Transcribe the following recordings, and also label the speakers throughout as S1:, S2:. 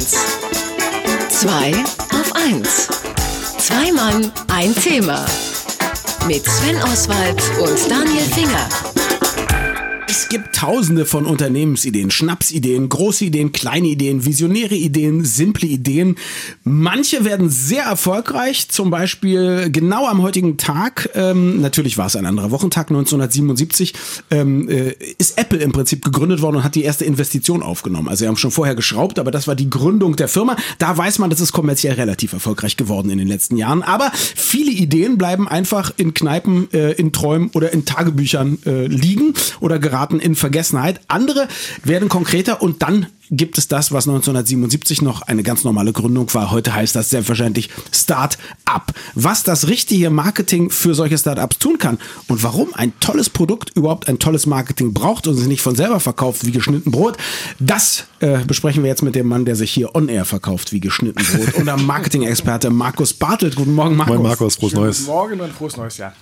S1: 1. 2 auf 1. Zwei Mann, ein Thema. Mit Sven Oswald und Daniel Finger.
S2: Es gibt tausende von Unternehmensideen, Schnapsideen, große Ideen, kleine Ideen, visionäre Ideen, simple Ideen. Manche werden sehr erfolgreich, zum Beispiel genau am heutigen Tag, ähm, natürlich war es ein anderer Wochentag, 1977, ähm, äh, ist Apple im Prinzip gegründet worden und hat die erste Investition aufgenommen. Also sie haben schon vorher geschraubt, aber das war die Gründung der Firma. Da weiß man, das ist kommerziell relativ erfolgreich geworden in den letzten Jahren. Aber viele Ideen bleiben einfach in Kneipen, äh, in Träumen oder in Tagebüchern äh, liegen oder geraten in Vergessenheit. Andere werden konkreter und dann gibt es das, was 1977 noch eine ganz normale Gründung war. Heute heißt das selbstverständlich Start-up. Was das richtige Marketing für solche Start-ups tun kann und warum ein tolles Produkt überhaupt ein tolles Marketing braucht und sich nicht von selber verkauft wie geschnitten Brot, das äh, besprechen wir jetzt mit dem Mann, der sich hier on-air verkauft wie geschnitten Brot. Unser Marketing-Experte Markus Bartelt. Guten Morgen, Markus.
S3: Moin, Markus. Frohes Neues.
S4: Guten Morgen und frohes neues Jahr.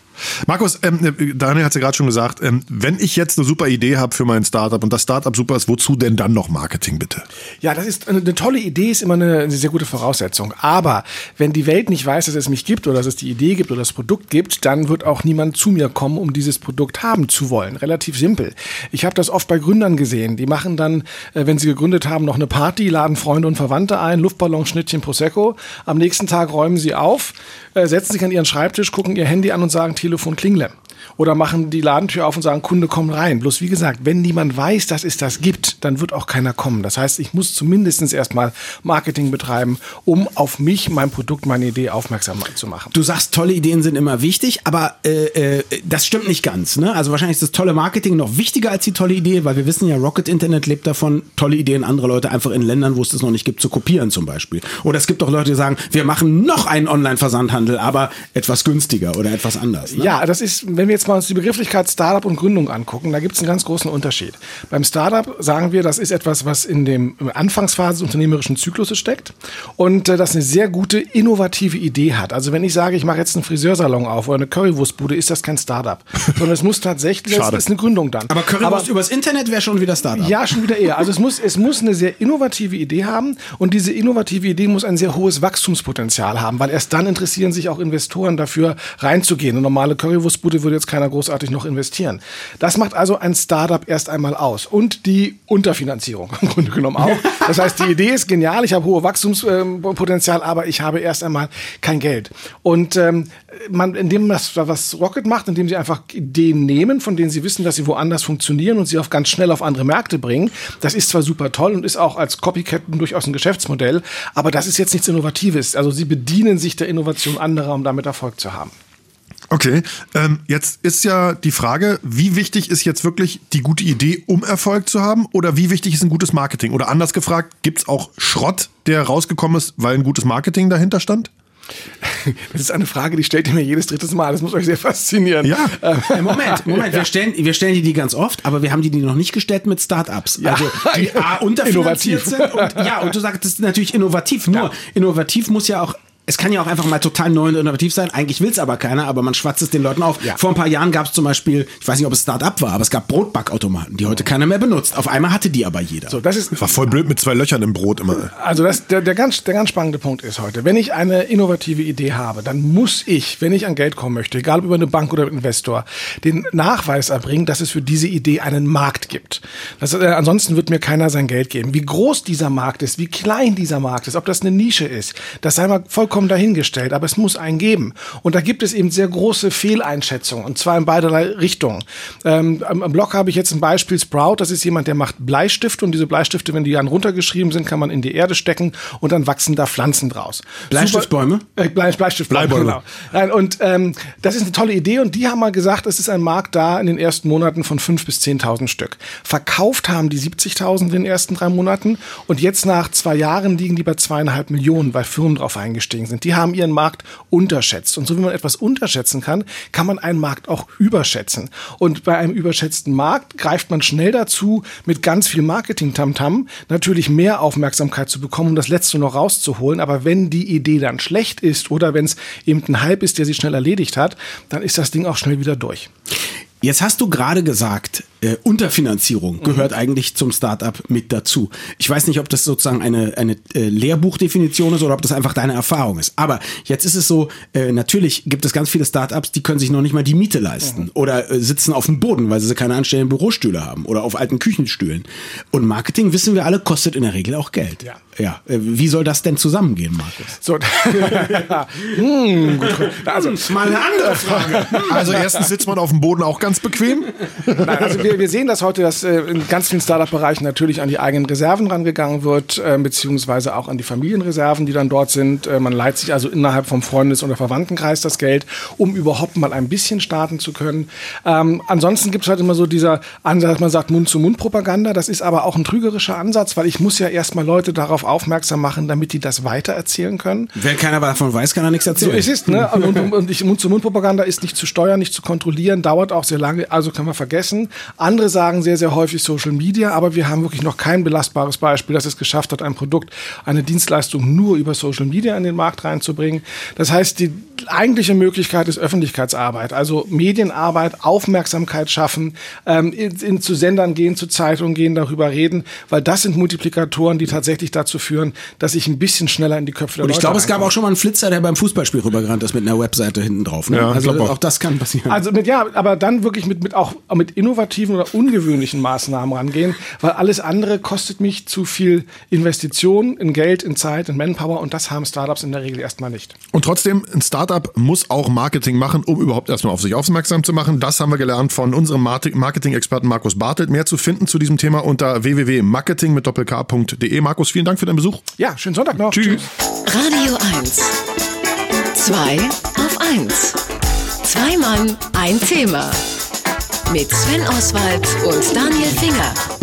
S3: Markus, ähm, äh, Daniel hat es ja gerade schon gesagt, ähm, wenn ich jetzt eine super Idee habe für mein Startup und das Startup super ist, wozu denn dann noch Marketing bitte?
S4: Ja, das ist eine, eine tolle Idee, ist immer eine, eine, sehr gute Voraussetzung. Aber wenn die Welt nicht weiß, dass es mich gibt oder dass es die Idee gibt oder das Produkt gibt, dann wird auch niemand zu mir kommen, um dieses Produkt haben zu wollen. Relativ simpel. Ich habe das oft bei Gründern gesehen. Die machen dann, äh, wenn sie gegründet haben, noch eine Party, laden Freunde und Verwandte ein, Luftballon, Schnittchen, Prosecco. Am nächsten Tag räumen sie auf, äh, setzen sich an ihren Schreibtisch, gucken ihr Handy an und sagen, Telefon klingle oder machen die Ladentür auf und sagen, Kunde, komm rein. Bloß wie gesagt, wenn niemand weiß, dass es das gibt, dann wird auch keiner kommen. Das heißt, ich muss zumindest erstmal Marketing betreiben, um auf mich, mein Produkt, meine Idee aufmerksam zu machen.
S2: Du sagst, tolle Ideen sind immer wichtig, aber äh, äh, das stimmt nicht ganz. Ne? Also wahrscheinlich ist das tolle Marketing noch wichtiger als die tolle Idee, weil wir wissen ja, Rocket Internet lebt davon, tolle Ideen andere Leute einfach in Ländern, wo es das noch nicht gibt, zu kopieren zum Beispiel. Oder es gibt auch Leute, die sagen, wir machen noch einen Online-Versandhandel, aber etwas günstiger oder etwas anders.
S4: Ne? Ja, das ist, wenn wir jetzt mal uns die Begrifflichkeit Startup und Gründung angucken, da gibt es einen ganz großen Unterschied. Beim Startup sagen wir, das ist etwas, was in dem Anfangsphase des unternehmerischen Zyklus steckt und äh, das eine sehr gute, innovative Idee hat. Also wenn ich sage, ich mache jetzt einen Friseursalon auf oder eine Currywurstbude, ist das kein Startup, sondern es muss tatsächlich, das ist eine Gründung dann.
S2: Aber Currywurst Aber, übers Internet wäre schon wieder Startup.
S4: Ja, schon wieder eher. Also es muss, es muss eine sehr innovative Idee haben und diese innovative Idee muss ein sehr hohes Wachstumspotenzial haben, weil erst dann interessieren sich auch Investoren dafür reinzugehen. Eine normale Currywurstbude würde jetzt keiner großartig noch investieren. Das macht also ein Startup erst einmal aus. Und die Unterfinanzierung im Grunde genommen auch. Das heißt, die Idee ist genial, ich habe hohe Wachstumspotenzial, aber ich habe erst einmal kein Geld. Und ähm, man, indem das, was Rocket macht, indem sie einfach Ideen nehmen, von denen sie wissen, dass sie woanders funktionieren und sie auf ganz schnell auf andere Märkte bringen, das ist zwar super toll und ist auch als Copycat durchaus ein Geschäftsmodell, aber das ist jetzt nichts Innovatives. Also sie bedienen sich der Innovation anderer, um damit Erfolg zu haben.
S3: Okay, ähm, jetzt ist ja die Frage, wie wichtig ist jetzt wirklich die gute Idee, um Erfolg zu haben? Oder wie wichtig ist ein gutes Marketing? Oder anders gefragt, gibt es auch Schrott, der rausgekommen ist, weil ein gutes Marketing dahinter stand?
S4: Das ist eine Frage, die stellt ihr mir jedes drittes Mal. Das muss euch sehr faszinieren.
S2: Ja. Ähm, Moment, Moment. Wir stellen, wir stellen die, die ganz oft, aber wir haben die, die noch nicht gestellt mit Startups. Ja. Also die A unterfinanziert sind. Und, ja, und du sagst, das ist natürlich innovativ. Nur ja. innovativ muss ja auch es kann ja auch einfach mal total neu und innovativ sein. Eigentlich will es aber keiner, aber man schwatzt es den Leuten auf. Ja. Vor ein paar Jahren gab es zum Beispiel, ich weiß nicht, ob es Start-up war, aber es gab Brotbackautomaten, die heute keiner mehr benutzt. Auf einmal hatte die aber jeder.
S3: So, das ist war voll blöd mit zwei Löchern im Brot immer.
S4: Also das, der, der, ganz, der ganz spannende Punkt ist heute, wenn ich eine innovative Idee habe, dann muss ich, wenn ich an Geld kommen möchte, egal ob über eine Bank oder Investor, den Nachweis erbringen, dass es für diese Idee einen Markt gibt. Das, äh, ansonsten wird mir keiner sein Geld geben. Wie groß dieser Markt ist, wie klein dieser Markt ist, ob das eine Nische ist, das sei mal vollkommen dahingestellt aber es muss einen geben. Und da gibt es eben sehr große Fehleinschätzungen, und zwar in beiderlei Richtungen. Ähm, am, am Blog habe ich jetzt ein Beispiel, Sprout, das ist jemand, der macht Bleistifte, und diese Bleistifte, wenn die dann runtergeschrieben sind, kann man in die Erde stecken, und dann wachsen da Pflanzen draus.
S2: Bleistiftbäume?
S4: Äh, Blei, Bleistiftbäume,
S3: Bleibäume.
S4: genau. Und ähm, das ist eine tolle Idee, und die haben mal gesagt, es ist ein Markt da in den ersten Monaten von 5.000 bis 10.000 Stück. Verkauft haben die 70.000 in den ersten drei Monaten, und jetzt nach zwei Jahren liegen die bei zweieinhalb Millionen, weil Firmen drauf eingestiegen sind. Die haben ihren Markt unterschätzt. Und so wie man etwas unterschätzen kann, kann man einen Markt auch überschätzen. Und bei einem überschätzten Markt greift man schnell dazu, mit ganz viel Marketing-Tamtam natürlich mehr Aufmerksamkeit zu bekommen, um das Letzte noch rauszuholen. Aber wenn die Idee dann schlecht ist oder wenn es eben ein Hype ist, der sich schnell erledigt hat, dann ist das Ding auch schnell wieder durch.
S2: Jetzt hast du gerade gesagt, äh, Unterfinanzierung gehört eigentlich zum Startup mit dazu. Ich weiß nicht, ob das sozusagen eine, eine äh, Lehrbuchdefinition ist oder ob das einfach deine Erfahrung ist. Aber jetzt ist es so, äh, natürlich gibt es ganz viele Startups, die können sich noch nicht mal die Miete leisten oder äh, sitzen auf dem Boden, weil sie keine anständigen Bürostühle haben oder auf alten Küchenstühlen. Und Marketing, wissen wir alle, kostet in der Regel auch Geld.
S4: Ja.
S2: ja. Äh, wie soll das denn zusammengehen, Markus?
S4: So, ja. hm, gut. Also,
S2: Mal eine andere Frage.
S3: Also erstens sitzt man auf dem Boden auch ganz bequem.
S4: Nein, also wir, wir sehen das heute, dass äh, in ganz vielen Startup-Bereichen natürlich an die eigenen Reserven rangegangen wird, äh, beziehungsweise auch an die Familienreserven, die dann dort sind. Äh, man leiht sich also innerhalb vom Freundes- oder Verwandtenkreis das Geld, um überhaupt mal ein bisschen starten zu können. Ähm, ansonsten gibt es halt immer so dieser Ansatz, man sagt Mund-zu-Mund-Propaganda. Das ist aber auch ein trügerischer Ansatz, weil ich muss ja erstmal Leute darauf aufmerksam machen, damit die das weitererzählen können.
S2: Wenn keiner davon weiß, kann er nichts
S4: So
S2: erzählen.
S4: ist es, ne? Und, und, und Mund-zu-Mund-Propaganda ist nicht zu steuern, nicht zu kontrollieren, dauert auch sehr lange, also können wir vergessen. Andere sagen sehr, sehr häufig Social Media, aber wir haben wirklich noch kein belastbares Beispiel, dass es geschafft hat, ein Produkt, eine Dienstleistung nur über Social Media in den Markt reinzubringen. Das heißt, die eigentliche Möglichkeit ist Öffentlichkeitsarbeit, also Medienarbeit, Aufmerksamkeit schaffen, ähm, in, in, zu Sendern gehen, zu Zeitungen gehen, darüber reden, weil das sind Multiplikatoren, die tatsächlich dazu führen, dass ich ein bisschen schneller in die Köpfe der
S2: Und ich
S4: Leute
S2: glaube, es gab auch schon mal einen Flitzer, der beim Fußballspiel rübergerannt ist mit einer Webseite hinten drauf. Ne?
S3: Ja,
S2: also
S3: auch.
S2: auch das kann passieren.
S4: Also mit ja, aber dann wirklich mit, mit auch mit innovativen oder ungewöhnlichen Maßnahmen rangehen, weil alles andere kostet mich zu viel Investition in Geld, in Zeit, in Manpower und das haben Startups in der Regel erstmal nicht.
S3: Und trotzdem, ein Startup muss auch Marketing machen, um überhaupt erstmal auf sich aufmerksam zu machen. Das haben wir gelernt von unserem Marketing-Experten Markus Bartelt. Mehr zu finden zu diesem Thema unter www.marketing mit doppelk.de. Markus, vielen Dank für deinen Besuch.
S4: Ja, schönen Sonntag noch.
S3: Tschüss.
S1: Radio 1. Zwei auf 1. Zwei Mann, ein Thema. Mit Sven Oswald und Daniel Finger.